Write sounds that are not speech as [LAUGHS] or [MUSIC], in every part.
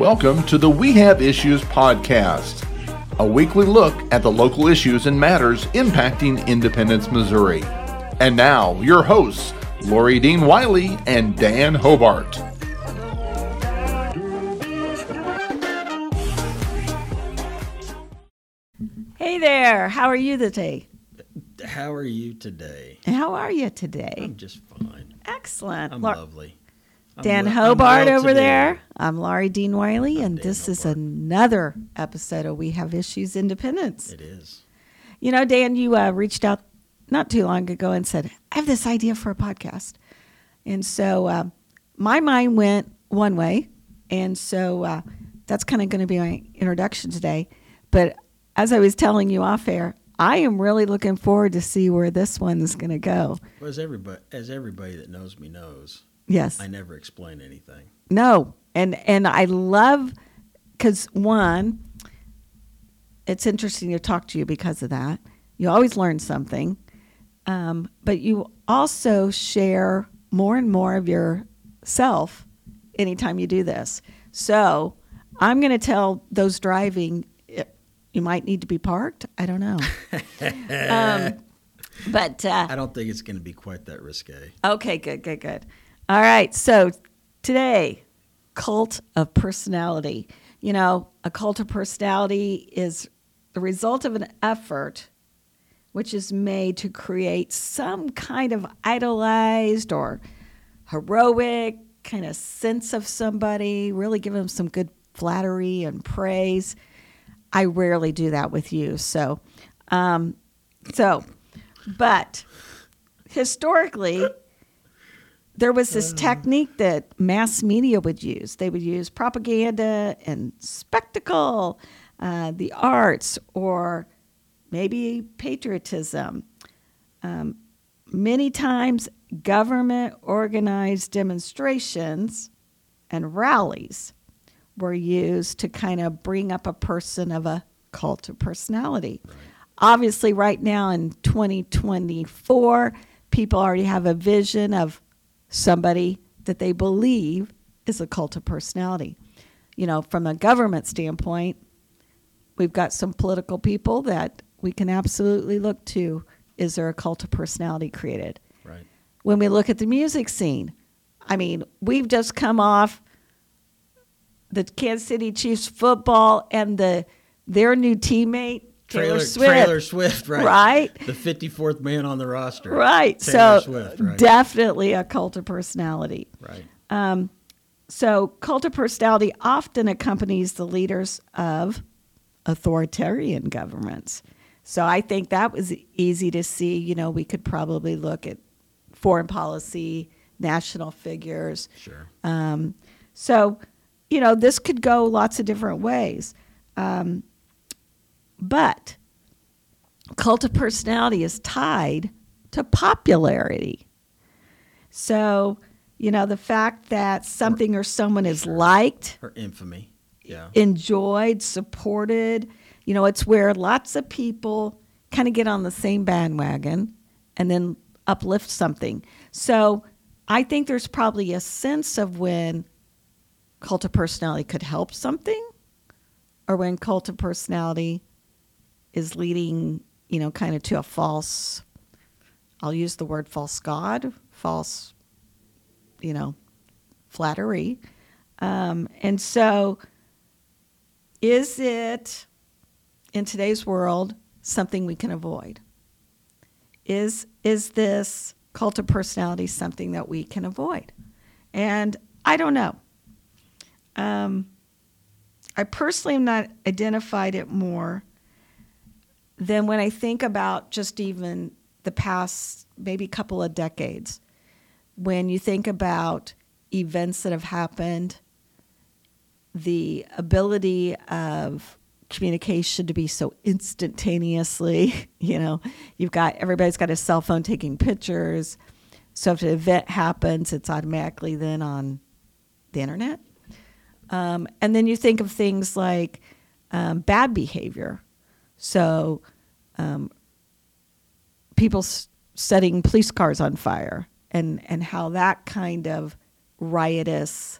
Welcome to the We Have Issues podcast, a weekly look at the local issues and matters impacting Independence, Missouri. And now, your hosts, Laurie Dean Wiley and Dan Hobart. Hey there, how are you today? How are you today? How are you today? I'm just fine. Excellent. I'm Lau- lovely. I'm Dan I'm Hobart over today. there. I'm Laurie Dean Wiley, and Dan this is another episode of We Have Issues Independence. It is. You know, Dan, you uh, reached out not too long ago and said, I have this idea for a podcast. And so uh, my mind went one way. And so uh, that's kind of going to be my introduction today. But as I was telling you off air, I am really looking forward to see where this one's going to go. Well, as everybody, as everybody that knows me knows, Yes. I never explain anything. No, and and I love because one, it's interesting to talk to you because of that. You always learn something, um, but you also share more and more of yourself anytime you do this. So I'm going to tell those driving. eh, You might need to be parked. I don't know. [LAUGHS] um, but uh, I don't think it's going to be quite that risque. Okay, good, good, good. All right, so today, cult of personality. You know, a cult of personality is the result of an effort which is made to create some kind of idolized or heroic kind of sense of somebody, really give them some good flattery and praise. I rarely do that with you. So, um, so, but historically, there was this technique that mass media would use. They would use propaganda and spectacle, uh, the arts, or maybe patriotism. Um, many times, government organized demonstrations and rallies were used to kind of bring up a person of a cult of personality. Obviously, right now in 2024, people already have a vision of somebody that they believe is a cult of personality. You know, from a government standpoint, we've got some political people that we can absolutely look to. Is there a cult of personality created? Right. when we look at the music scene. I mean, we've just come off the Kansas City Chiefs football and the their new teammate Taylor, Swift. Taylor Swift, right? Right. The 54th man on the roster. Right. Taylor so Swift, right. definitely a cult of personality. right. So cult of personality often accompanies the leaders of authoritarian governments. So I think that was easy to see. You know, we could probably look at foreign policy, national figures. Sure. Um, so, you know, this could go lots of different ways. Um, but cult of personality is tied to popularity. So, you know, the fact that something or someone is liked, or infamy. Yeah. enjoyed, supported, you know, it's where lots of people kind of get on the same bandwagon and then uplift something. So I think there's probably a sense of when cult of personality could help something or when cult of personality is leading, you know, kind of to a false, I'll use the word false God, false, you know, flattery. Um, and so, is it in today's world something we can avoid? Is is this cult of personality something that we can avoid? And I don't know. Um, I personally have not identified it more than when I think about just even the past maybe couple of decades. When you think about events that have happened, the ability of communication to be so instantaneously, [LAUGHS] you know, you've got everybody's got a cell phone taking pictures. So if an event happens, it's automatically then on the internet. Um, and then you think of things like um, bad behavior. So um, people s- setting police cars on fire and, and how that kind of riotous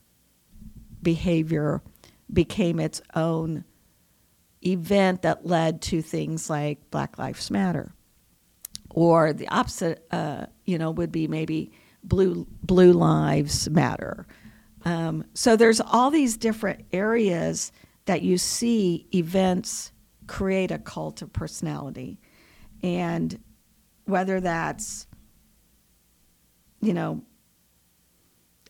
behavior became its own event that led to things like Black Lives Matter. Or the opposite, uh, you know, would be maybe blue blue lives matter. Um, so there's all these different areas that you see events create a cult of personality, and whether that's you know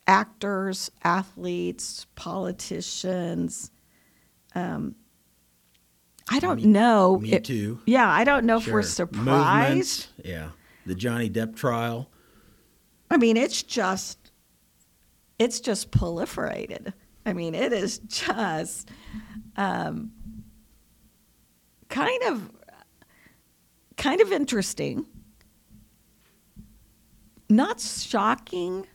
actors, athletes, politicians. Um, I don't Me- know. Me if- too. Yeah, I don't know if we're surprised. Movements, Yeah. The Johnny Depp trial. I mean, it's just it's just proliferated. I mean, it is [LAUGHS] just um, kind of kind of interesting. Not shocking,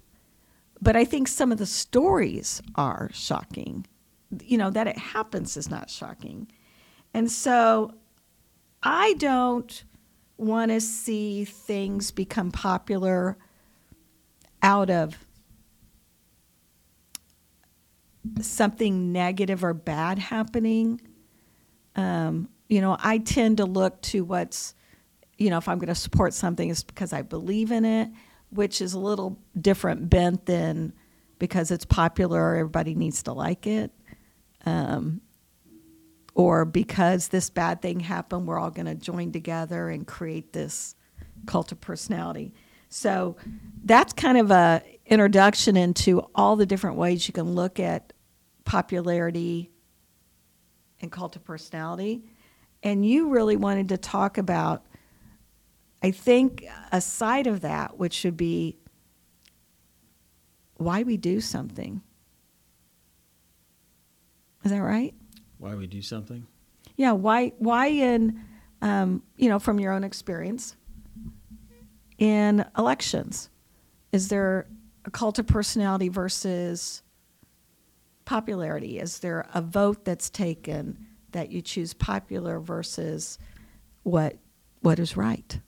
but I think some of the stories are shocking. You know, that it happens is not shocking. And so I don't want to see things become popular out of something negative or bad happening. Um, you know, I tend to look to what's, you know, if I'm going to support something, it's because I believe in it, which is a little different bent than because it's popular, or everybody needs to like it. Um, or because this bad thing happened, we're all going to join together and create this cult of personality. So that's kind of a introduction into all the different ways you can look at popularity and cult of personality. And you really wanted to talk about, I think, a side of that, which should be why we do something. Is that right? Why we do something? Yeah, why why in um, you know from your own experience in elections is there a cult of personality versus popularity? Is there a vote that's taken that you choose popular versus what what is right?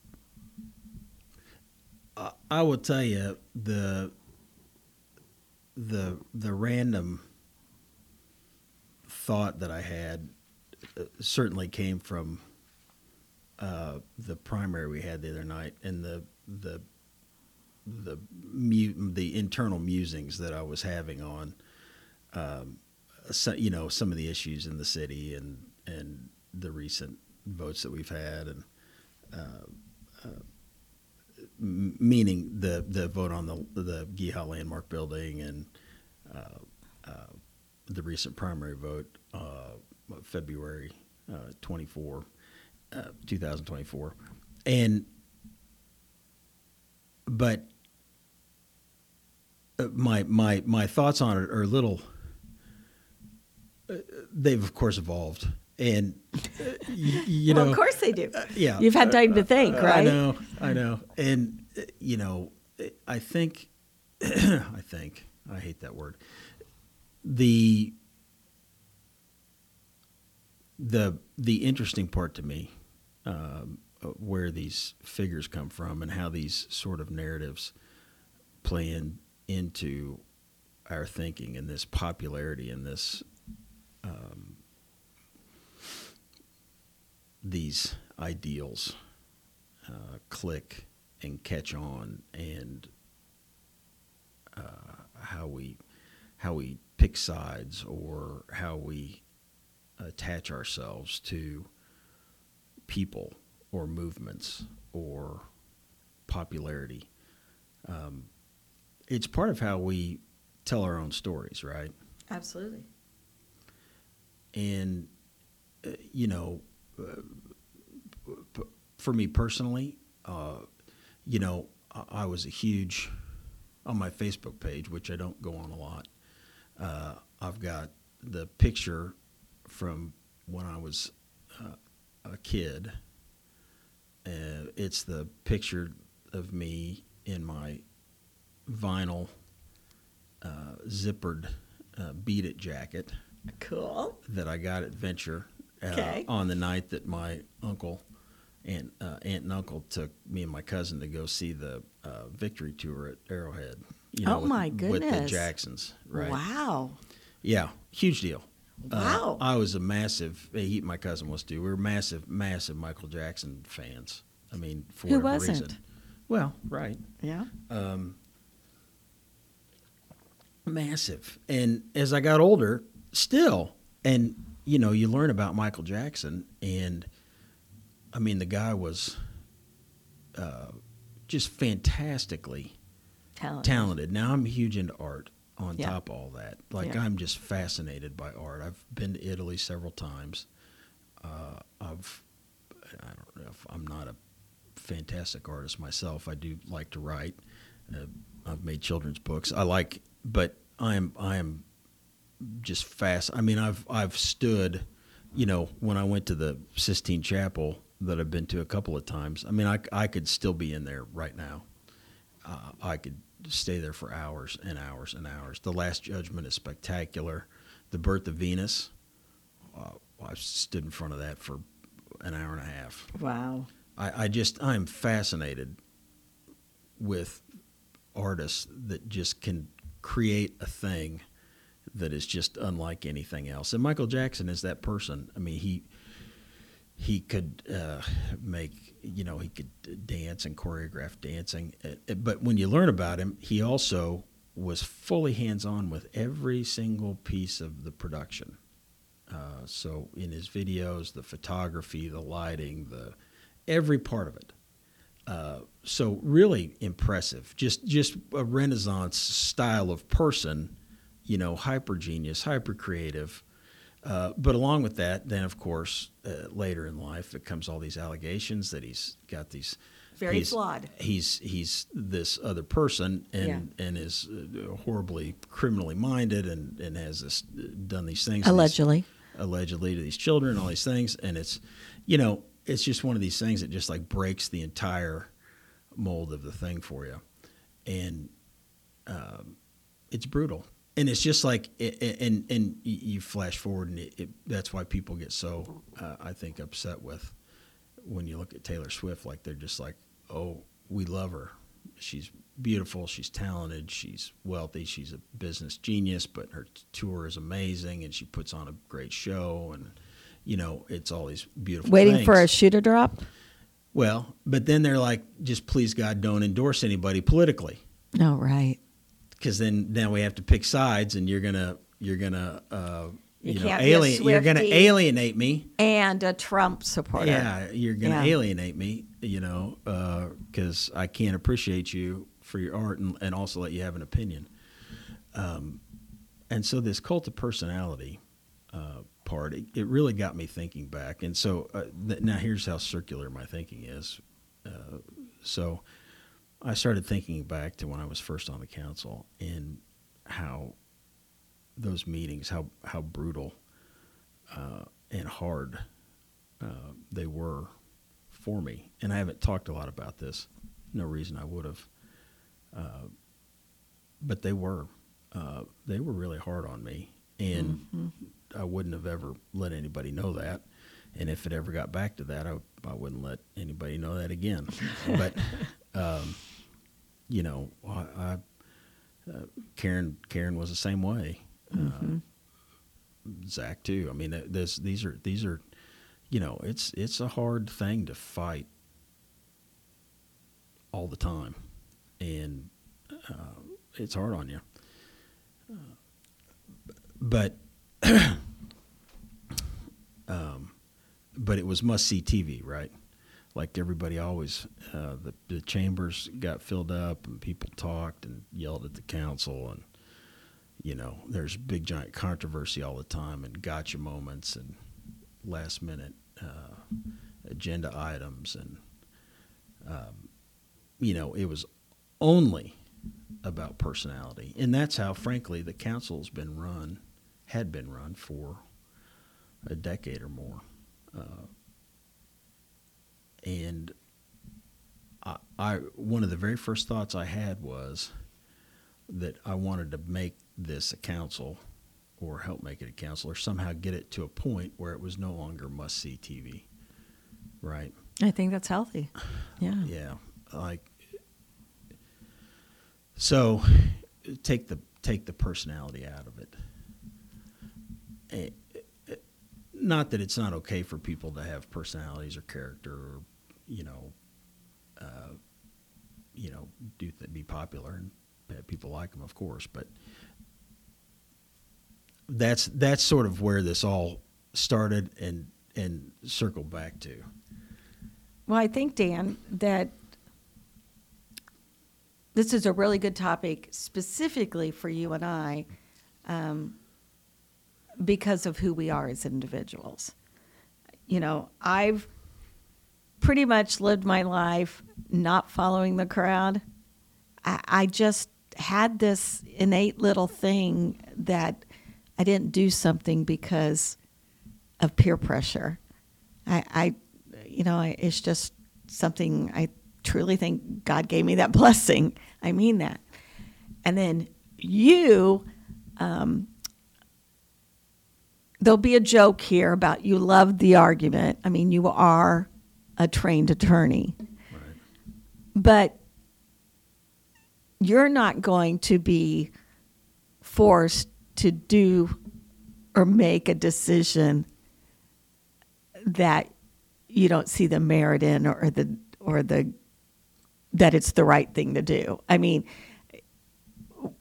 I- will tell you the the the random thought that I had uh, certainly came from uh, the primary we had the other night and the the the the internal musings that I was having on um, so, you know some of the issues in the city and and the recent votes that we've had and m- meaning the the vote on the the GEHA landmark building and uh, uh, the recent primary vote, uh, February uh, 24, uh, 2024, and but uh, my my my thoughts on it are a little. Uh, They've of course evolved, and uh, y- you well, know, of course they do. yeah, You've had time to think, uh, right? I know, I know, and uh, you know, I think, [CLEARS THROAT] I think, I hate that word. The the the interesting part to me, um, uh, where these figures come from and how these sort of narratives play in into our thinking and this popularity and this um, these ideals uh, click and catch on and uh, how we how we pick sides or how we attach ourselves to people or movements or popularity. Um, it's part of how we tell our own stories, right? Absolutely. And uh, you know, uh, p- for me personally, uh, you know, I, I was a huge on my Facebook page, which I don't go on a lot. Uh, I've got the picture from when I was uh, a kid. Uh, it's the picture of me in my vinyl zippered it jacket Cool. that I got at Venture uh, Okay. on the night that my uncle and uh, aunt and uncle took me and my cousin to go see the uh, victory tour at Arrowhead. You Oh, with, my With the. Jacksons, right? Wow. Yeah, huge deal. Wow. Uh, I was a massive. He, my cousin was too. We were massive, massive Michael Jackson fans. I mean, for Who wasn't? reason. Well, right, Yeah. um, massive. And as I got older, still, and you know, you learn about Michael Jackson, and I mean, the guy was uh, just fantastically Talent. talented. Now I'm huge into art. On Yeah. top of all that, like Yeah. I'm just fascinated by art. I've been to Italy several times. Uh, I've I don't know if I'm not a fantastic artist myself. I do like to write. Uh, I've made children's books. I like, but I'm I am just fast. I mean, I've I've stood, you know, when I went to the Sistine Chapel that I've been to a couple of times. I mean, I I could still be in there right now. Uh, I could stay there for hours and hours and hours. The Last Judgment is spectacular. The Birth of Venus. Uh, I stood in front of that for an hour and a half. Wow. I, I just I'm fascinated with artists that just can create a thing that is just unlike anything else. And Michael Jackson is that person. I mean, he he could uh, make you know he could dance and choreograph dancing, Uh, but when you learn about him, he also was fully hands on with every single piece of the production. Uh, so in his videos, the photography, the lighting, the every part of it. Uh, so really impressive. Just just a Renaissance style of person, you know, hyper genius, hyper creative. Uh, but along with that, then of course, uh, later in life, it comes all these allegations that he's got these Very he's- flawed. He's he's this other person and and is uh, horribly criminally minded and and has this done these things to these- Allegedly. allegedly to these children, all these things, and it's, you know, it's just one of these things that just like breaks the entire mold of the thing for you, and um, it's brutal, and it's just like, and and you flash forward, and it, it, that's why people get so, uh, I think, upset with when you look at Taylor Swift, like they're just like, oh, we love her. She's beautiful. She's talented. She's wealthy. She's a business genius, but her tour is amazing and she puts on a great show. And, you know, it's all these beautiful Waiting for a things. shoe to drop? Well, but then they're like, just please God, don't endorse anybody politically. No, right. Because then, now we have to pick sides and you're going to, you're to, uh, You you, know, can't be a alien, you're to alienate me. And a Trump supporter. Yeah, you're going to Yeah. alienate me, you know, because I can't appreciate you for your art and, and also let you have an opinion. Um, and so this cult of personality uh, part, it, it really got me thinking back. And so uh, th- now here's how circular my thinking is. Uh, so I started thinking back to when I was first on the council and how those meetings, how how brutal uh, and hard uh, they were for me. And I haven't talked a lot about this. No reason I would have. Uh, but they were. Uh, they were really hard on me. And I wouldn't have ever let anybody know that. And if it ever got back to that, I, I wouldn't let anybody know that again. [LAUGHS] but, um, you know, I, I, uh, Karen Karen was the same way. Uh, Zach too. I mean, this these are these are, you know, it's it's a hard thing to fight all the time, and uh, it's hard on you. But, [COUGHS] um, but it was must see TV, right? Like everybody always, uh, the the chambers got filled up and people talked and yelled at the council and you know, there's big giant controversy all the time and gotcha moments and last minute uh, agenda items and um, you know it was only about personality and that's how frankly the council's been run had been run for a decade or more uh, and I, I one of the very first thoughts I had was that I wanted to make this a council or help make it a council or somehow get it to a point where it was no longer must see TV. Right? I think that's healthy. Yeah. Yeah. Like so take the take the personality out of it. Eh, not that it's not okay for people to have personalities or character, or you know, uh, you know, do th- be popular and people like them, of course. But that's that's sort of where this all started and and circled back to. Well, I think, Dan, that this is a really good topic specifically for you and I um, because of who we are as individuals. You know, I've pretty much lived my life not following the crowd. I, I just had this innate little thing that I didn't do something because of peer pressure. I, I you know, I, it's just something I truly think God gave me that [LAUGHS] blessing. I mean that. And then you, um, there'll be a joke here about you love the argument. I mean, you are a trained attorney. But you're not going to be forced to do or make a decision that you don't see the merit in or the or the that it's the right thing to do. I mean,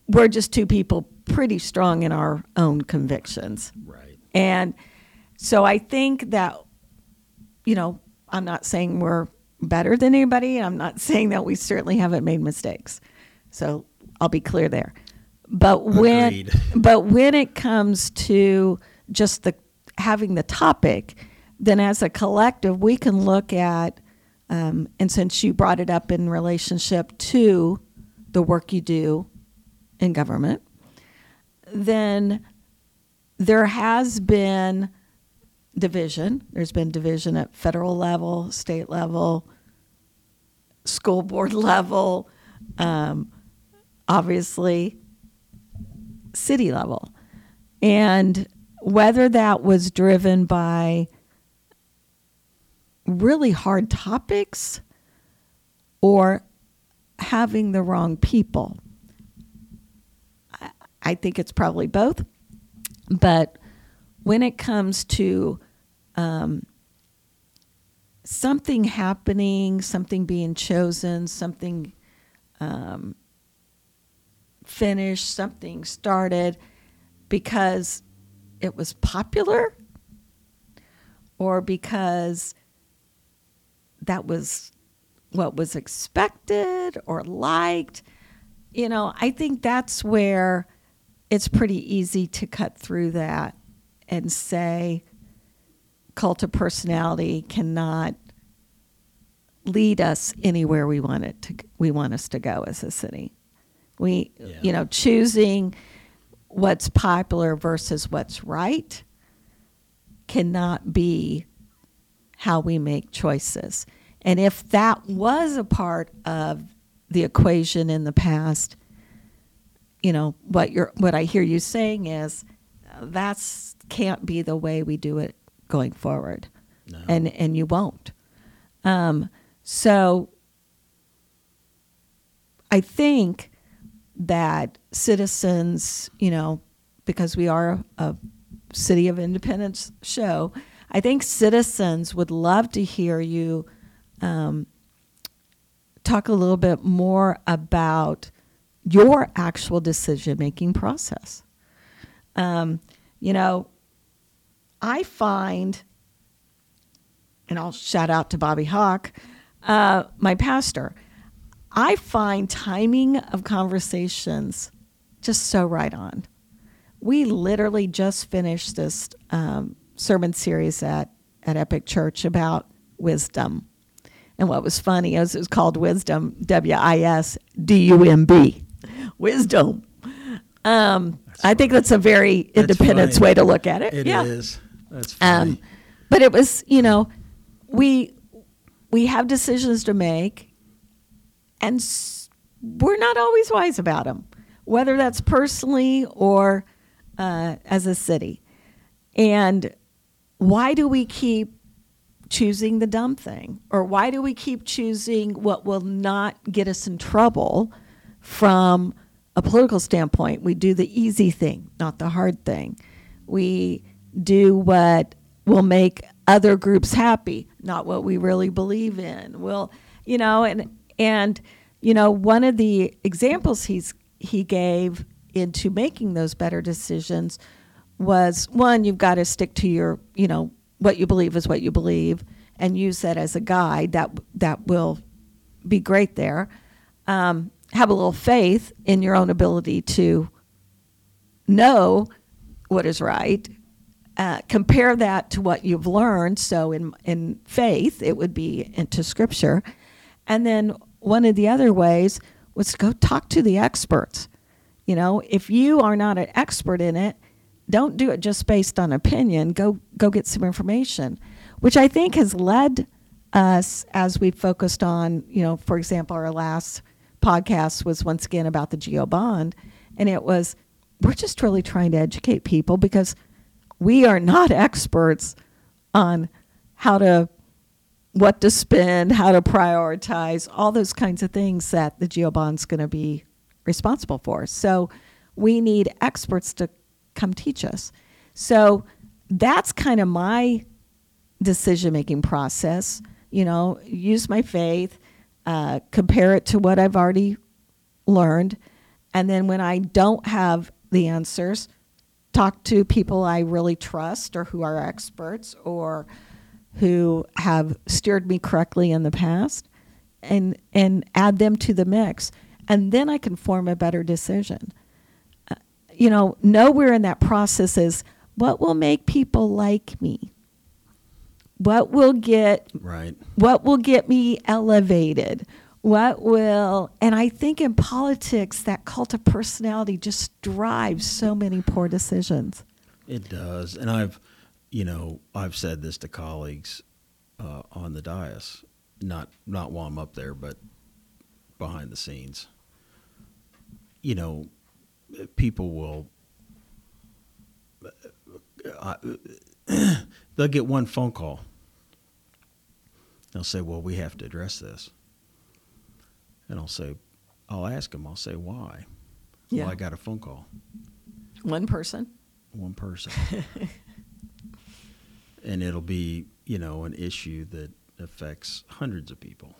we're just two people pretty strong in our own convictions. Right. And so I think that, you know, I'm not saying we're better than anybody. I'm not [LAUGHS] saying that we certainly haven't made mistakes. So I'll be clear there. But when Agreed. [LAUGHS] but when it comes to just the having the topic, then as a collective we can look at um, and since you brought it up in relationship to the work you do in government, then there has been division. There's been division at federal level, state level, school board [LAUGHS] level, um, obviously, city level. And whether that was driven by really hard topics or having the wrong people. I- I think it's probably both. But when it comes to um, something happening, something being chosen, something um, finished, something started because it was popular or because that was what was expected or liked. You know, I think that's where it's pretty easy to cut through that and say cult of personality cannot lead us anywhere we want it to we want us to go as a city. We Yeah. you know, choosing what's popular versus what's right cannot be how we make choices. And if that was a part of the equation in the past, you know, what you're what I hear you saying is that's can't be the way we do it going forward. No. And and you won't. Um, so I think that citizens, you know, because we are a City of Independence show, I think citizens would love to hear you um, talk a little bit more about your actual decision making process. Um, you know, I find, and I'll shout out to Bobby Hawk, uh, my pastor. I find timing of conversations just so right on. We literally just finished this um, sermon series at, at Epic Church about wisdom. And what was funny is it was called Wisdom, W I S D U M B. [LAUGHS] Wisdom. Um, I think that's a very That's independence funny. way to look at it. It yeah. is. That's funny. Um, but it was, you know, we we have decisions to make, and s- we're not always wise about them, whether that's personally or uh, as a city. And why do we keep choosing the dumb thing, or why do we keep choosing what will not get us in trouble from a political standpoint? We do the easy thing, not the hard thing. We do what will make other groups happy, not what we really believe in. Will you know? And and you know, one of the examples he's he gave into making those better decisions was one, you've got to stick to your, you know, what you believe is what you believe, and use that as a guide. That that will be great there. Um, have a little faith in your own ability to know what is right. Uh, compare that to what you've learned. So in in faith, it would be into Scripture, and then one of the other ways was to go talk to the experts. You know, if you are not an expert in it, don't do it just based on opinion. Go go get some information, which I think has led us as we focused on, you know, for example, our last podcast was once again about the GO bond, and it was we're just really trying to educate people because we are not experts on how to what to spend, how to prioritize, all those kinds of things that the GO bond's going to be responsible for. So we need experts to come teach us. So that's kind of my decision making process. You know, use my faith, uh, compare it to what I've already learned, and then when I don't have the answers, talk to people I really trust or who are experts or who have steered me correctly in the past and and add them to the mix and then I can form a better decision. Uh, you know, nowhere in that process is what will make people like me? What will get Right. what will get me elevated? What will and I think in politics that cult of personality just drives so many poor decisions. It does, and I've, you know, I've said this to colleagues uh, on the dais, not not while I'm up there, but behind the scenes. You know, people will. Uh, they'll get one phone call. They'll say, "Well, we have to address this," and I'll say, "I'll ask them. I'll say why." Yeah. Well, I got a phone call. One person. one person. [LAUGHS] and it'll be, you know, an issue that affects hundreds of people.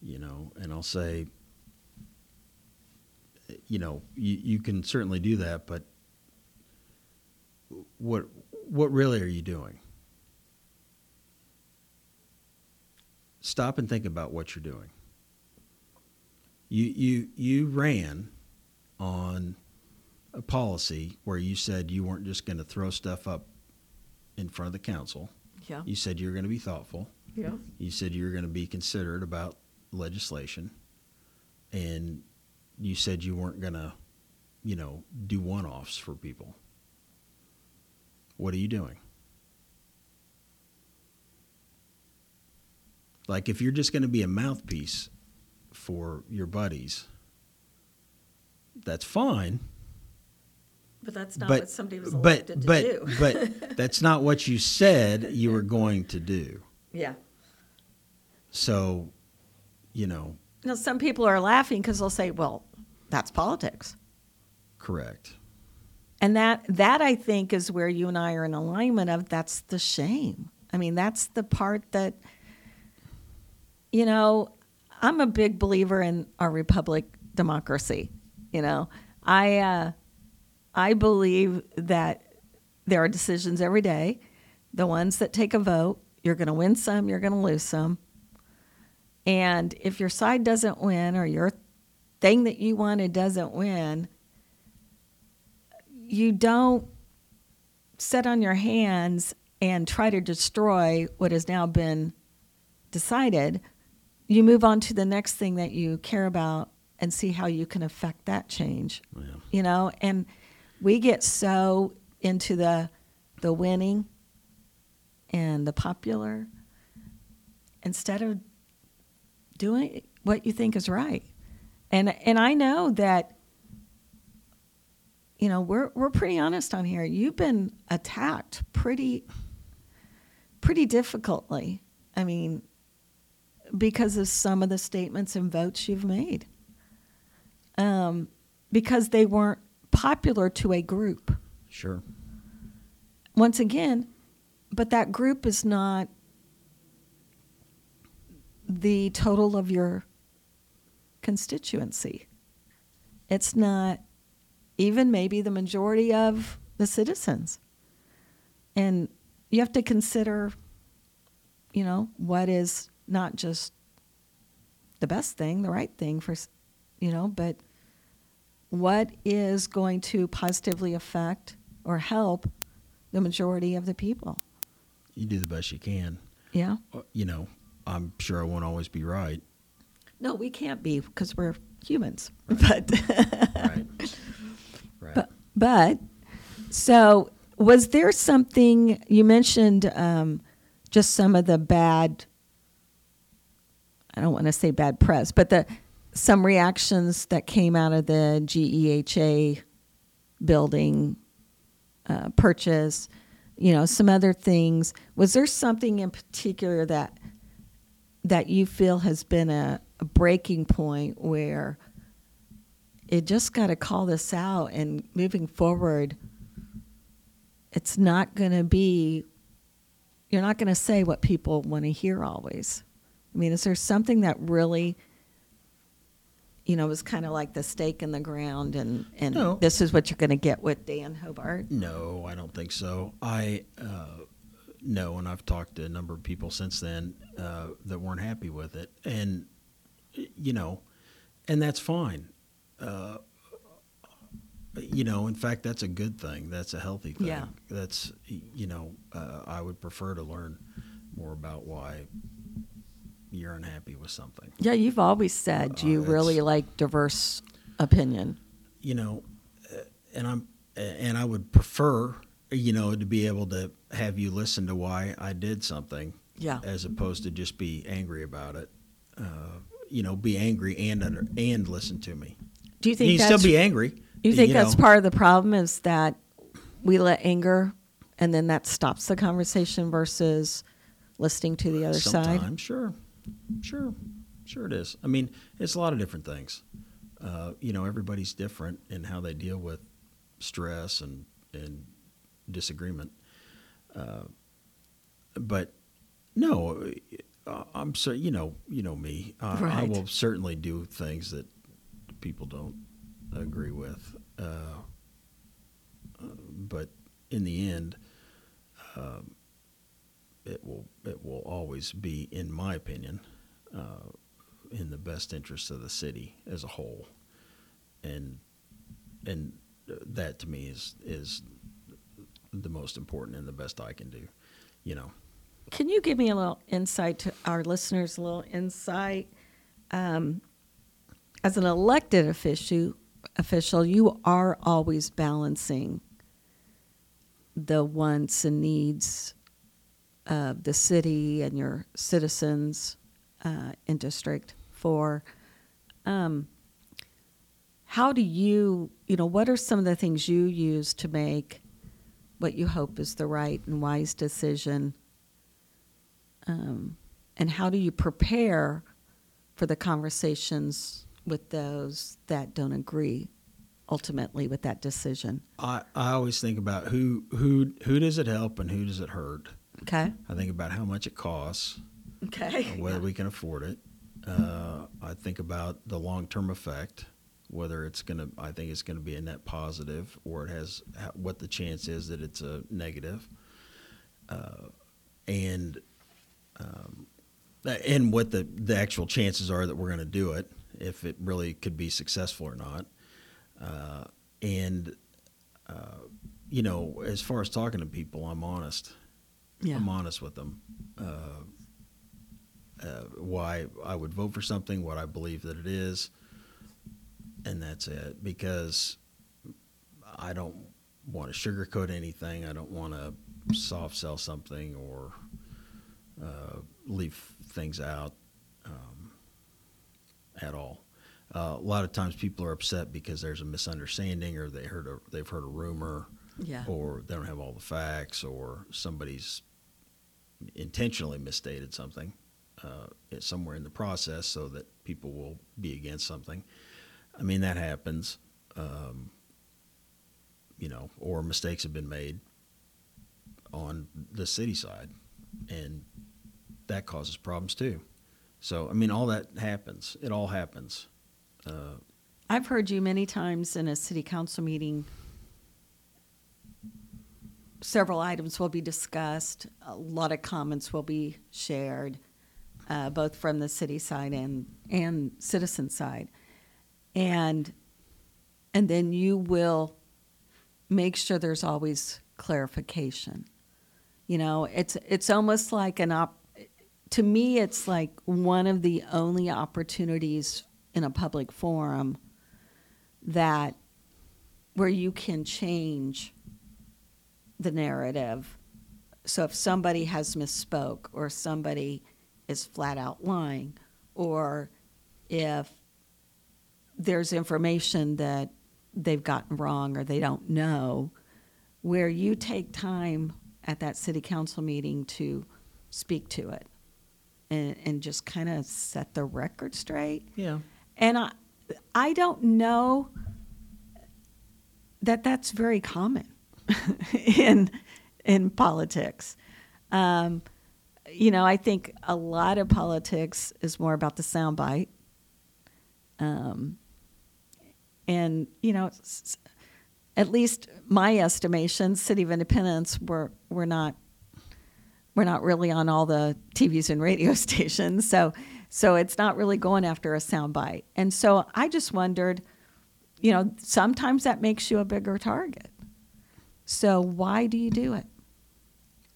You know, and I'll say, you know, you, you can certainly do that, but what what really are you doing? Stop and think about what you're doing. You you you ran on a policy where you said you weren't just going to throw stuff up in front of the council. Yeah. You said you were going to be thoughtful. Yeah. You said you were going to be considerate about legislation. And you said you weren't going to, you know, do one offs for people. What are you doing? Like, if you're just going to be a mouthpiece for your buddies, that's fine. But that's not but what somebody was but elected to but do. [LAUGHS] but that's not what you said you were going to do. yeah. So, you know, Now, some people are laughing because they'll say, well, that's politics. correct. And that, that I think is where you and I are in alignment of that's the shame. I mean, that's the part that, you know, I'm a big believer in our republic democracy. You know, I, uh, I believe that there are decisions every day. The ones that take a vote, you're going to win some, you're going to lose some. And if your side doesn't win or your thing that you wanted doesn't win, you don't sit on your hands and try to destroy what has now been decided. You move on to the next thing that you care about and see how you can affect that change. Yeah. You know, and we get so into the the winning and the popular instead of doing what you think is right. And and I know that you know, we're we're pretty honest on here. You've been attacked pretty pretty difficultly. I mean, because of some of the statements and votes you've made. Um, because they weren't popular to a group. Sure. Once again, but that group is not the total of your constituency. It's not even maybe the majority of the citizens. And you have to consider, you know, what is not just the best thing, the right thing for, you know, but what is going to positively affect or help the majority of the people. You do the best you can. Yeah. Uh, You know, I'm sure I won't always be right. No, we can't be because we're humans. [LAUGHS] But Right. But but so was there something you mentioned? Um, just some of the bad. I don't want to say bad press, but the some reactions that came out of the GEHA building uh, purchase. You know, some other things. Was there something in particular that that you feel has been a, a breaking point where it just got to call this out and moving forward it's not going to be you're not going to say what people want to hear always i mean is there something that really you know was kind of like the stake in the ground and and No. this is what you're going to get with dan hobart No, I don't think so. I uh, no, and I've talked to a number of people since then uh, that weren't happy with it, and you know, and that's fine. Uh, you know, in fact, that's a good thing. That's a healthy thing. Yeah. That's you know, uh, I would prefer to learn more about why you're unhappy with something. yeah you've always said Uh, you really like diverse opinion you know, uh, and I'm and I would prefer, you know, to be able to have you listen to why I did something, yeah as opposed to just be angry about it. Uh, you know, be angry and under, and listen to me. Do you You think can that's still be angry. You think that's know. part of the problem is that we let anger and then that stops the conversation versus listening to the other side? Sometimes, sure, sure, sure it is. I mean, it's a lot of different things. Uh, you know, everybody's different in how they deal with stress and and disagreement. Uh, but no, uh, I'm so you know you know me. I, I will certainly do things that people don't agree with. Uh, but in the end, um, it will it will always be, in my opinion, uh, in the best interest of the city as a whole, and and that to me is is the most important and the best I can do. You know, Can you give me a little insight to our listeners, a little insight? Um, as an elected official, official, you are always balancing the wants and needs of the city and your citizens uh, in district for. Um, how do you, you know, what are some of the things you use to make what you hope is the right and wise decision? Um, and how do you prepare for the conversations with those that don't agree ultimately with that decision? I I always think about who who who does it help and who does it hurt. Okay. I think about how much it costs, Okay. whether we can afford it. Uh, I think about the long term effect, whether it's going to, I think it's going to be a net positive or it has what the chance is that it's a negative. Uh, and, um, and what the, the actual chances are that we're going to do it, if it really could be successful or not. Uh, and, uh, you know, as far as talking to people, I'm honest. Yeah. I'm honest with them. Uh, uh, why I would vote for something, what I believe that it is, and that's it. Because I don't want to sugarcoat anything. I don't want to soft sell something or uh, leave things out at all. Uh, a lot of times people are upset because there's a misunderstanding or they heard a, they've heard a rumor Yeah. or they don't have all the facts, or somebody's intentionally misstated something uh, somewhere in the process so that people will be against something. I mean, that happens, um, you know, or mistakes have been made on on the city side, and that causes problems too. So I mean, all that happens. It all happens. Uh, I've heard you many times in a city council meeting. Several items will be discussed. A lot of comments will be shared, uh, both from the city side and and citizen side, and and then you will make sure there's always clarification. You know, it's it's almost like an op. To me, it's like one of the only opportunities in a public forum that where you can change the narrative. So if somebody has misspoke or somebody is flat out lying or if there's information that they've gotten wrong or they don't know, where you take time at that city council meeting to speak to it and, and just kind of set the record straight. yeah. And I, I don't know that that's very common [LAUGHS] in in politics. Um, you know, I think a lot of politics is more about the soundbite. Um, and you know, at least my estimation, City of Independence, we're we're not we're not really on all the TVs and radio [LAUGHS] stations, so so it's not really going after a soundbite. And so I just wondered, you know, sometimes that makes you a bigger target. So why do you do it?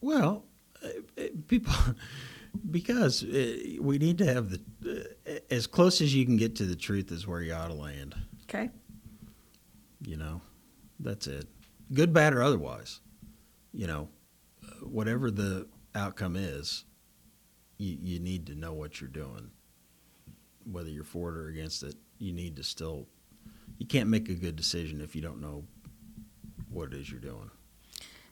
Well, uh, uh, people, [LAUGHS] because uh, we need to have the as close as you can get to the truth is where you ought to land. Okay. You know, that's it. Good, bad, or otherwise. You know, whatever the outcome is, you, you need to know what you're doing. Whether you're for it or against it, you need to still. You can't make a good decision if you don't know what it is you're doing.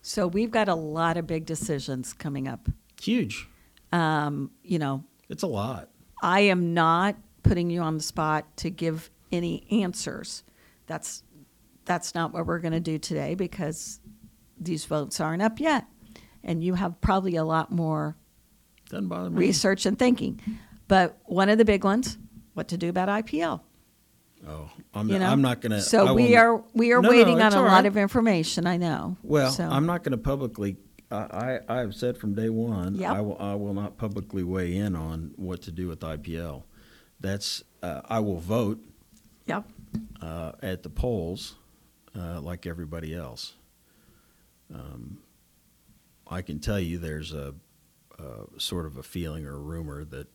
So we've got a lot of big decisions coming up. Huge. Um, you know, It's a lot. I am not putting you on the spot to give any answers. That's that's not what we're going to do today because these votes aren't up yet, and you have probably a lot more Doesn't bother me. research and thinking. But one of the big ones, what to do about IPL. Oh, I'm, You know, I'm not gonna. So I we are we are No, no, waiting on a all lot of information. I know. Well, So- I'm not going to publicly. I, I I've said from day one. Yep. I will I will not publicly weigh in on what to do with IPL. That's uh, I will vote Yep. uh, at the polls uh, like everybody else. Um, I can tell you there's a, a sort of a feeling or a rumor that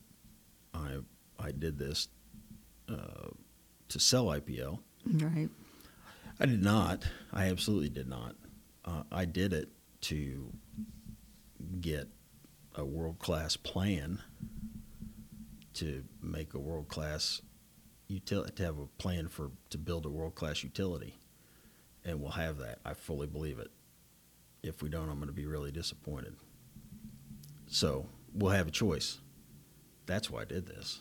I I did this uh, to sell IPL. Right. I did not. I absolutely did not. Uh, I did it to get a world class plan to make a world class utility to have a plan for to build a world class utility, and we'll have that. I fully believe it. If we don't, I'm going to be really disappointed. So we'll have a choice. That's why I did this.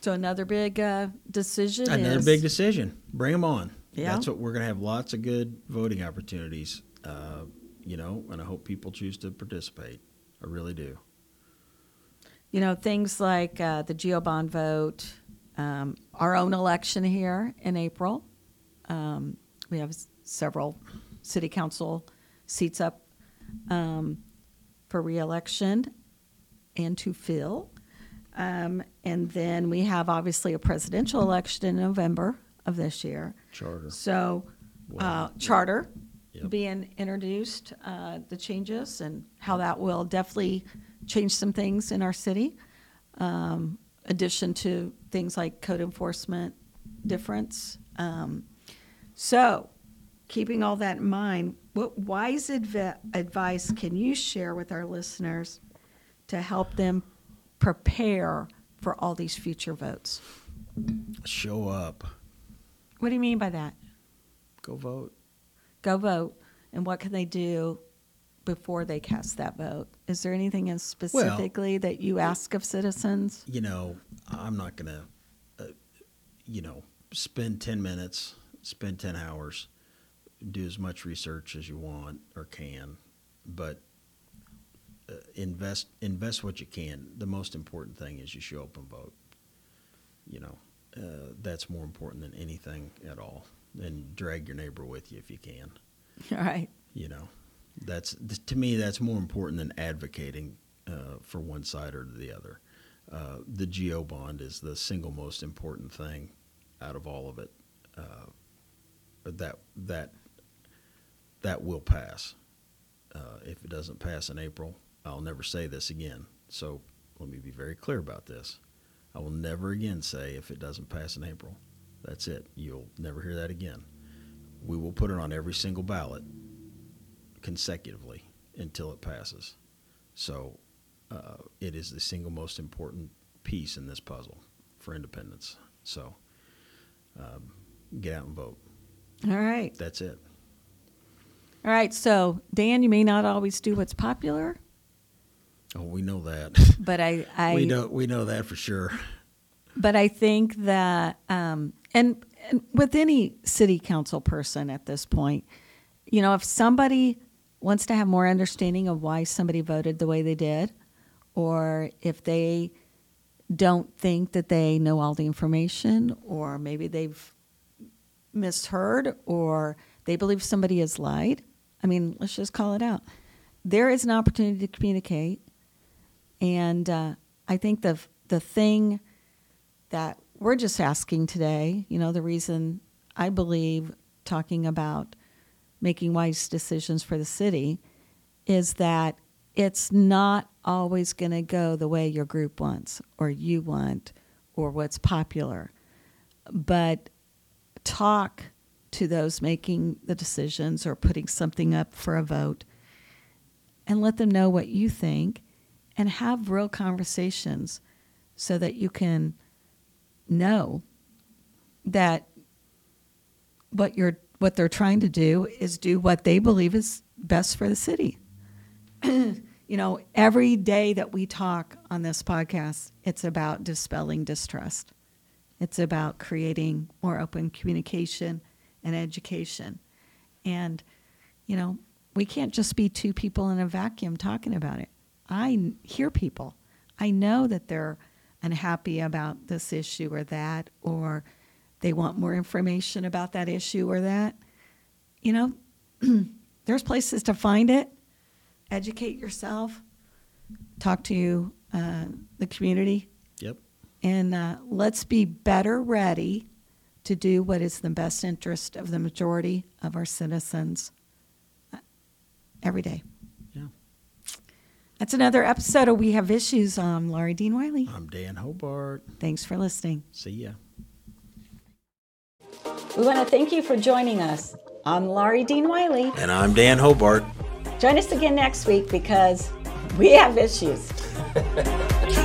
So another big uh, decision Another is big decision. Bring them on. Yeah. That's what we're going to have lots of good voting opportunities, uh, you know, and I hope people choose to participate. I really do. you know things like uh, the GO bond vote, um, our own election here in April. Um, we have several city council seats up um, for reelection and to fill. Um, and then we have obviously a presidential election in November of this year. Charter. So, uh, charter Yep. being introduced, uh, the changes and how that will definitely change some things in our city. Um, addition to things like code enforcement difference. Um, so, keeping all that in mind, what wise adv- advice can you share with our listeners to help them prepare for all these future votes? Show up. What do you mean by that? Go vote. go vote and what can they do before they cast that vote is there anything in specifically that you ask of citizens You know, I'm not going to, uh, you know, spend 10 minutes, spend 10 hours, do as much research as you want or can. but uh, invest invest what you can. The most important thing is you show up and vote. You know, uh, that's more important than anything at all. And drag your neighbor with you if you can. All [LAUGHS] right. You know, that's to me that's more important than advocating uh, for one side or the other. Uh, the GO bond is the single most important thing out of all of it. Uh, that that that will pass. Uh, if it doesn't pass in April, I'll never say this again. So let me be very clear about this. I will never again say if it doesn't pass in April. That's it. You'll never hear that again. We will put it on every single ballot consecutively until it passes. So uh, it is the single most important piece in this puzzle for independence. So um, get out and vote. All right. That's it. All right. So, Dan, you may not always do what's popular, Oh, we know that. [LAUGHS] but I, [LAUGHS] I we know we know that for sure. but I think that, um, and, and with any city council person at this point, you know, if somebody wants to have more understanding of why somebody voted the way they did, or if they don't think that they know all the information, or maybe they've misheard, or they believe somebody has lied. I mean, let's just call it out. There is an opportunity to communicate, and uh, I think the the thing that we're just asking today, you know, the reason I believe talking about making wise decisions for the city is that it's not always going to go the way your group wants or you want or what's popular. But talk to those making the decisions or putting something up for a vote and let them know what you think and have real conversations so that you can know that what you're what they're trying to do is do what they believe is best for the city. [CLEARS THROAT] you know, every day that we talk on this podcast, it's about dispelling distrust. It's about creating more open communication and education. And, you know, we can't just be two people in a vacuum talking about it. I hear people. I know that they're unhappy about this issue or that, or they want more information about that issue or that. You know, [CLEARS THROAT] there's places to find it. Educate yourself. Talk to uh, the community. Yep. And uh, let's be better ready to do what is the best interest of the majority of our citizens uh, every day. Yeah. That's another episode of We Have Issues. I'm Laurie Dean Wiley. I'm Dan Hobart. Thanks for listening. See ya. We want to thank you for joining us. I'm Laurie Dean Wiley. And I'm Dan Hobart. Join us again next week because we have issues. [LAUGHS]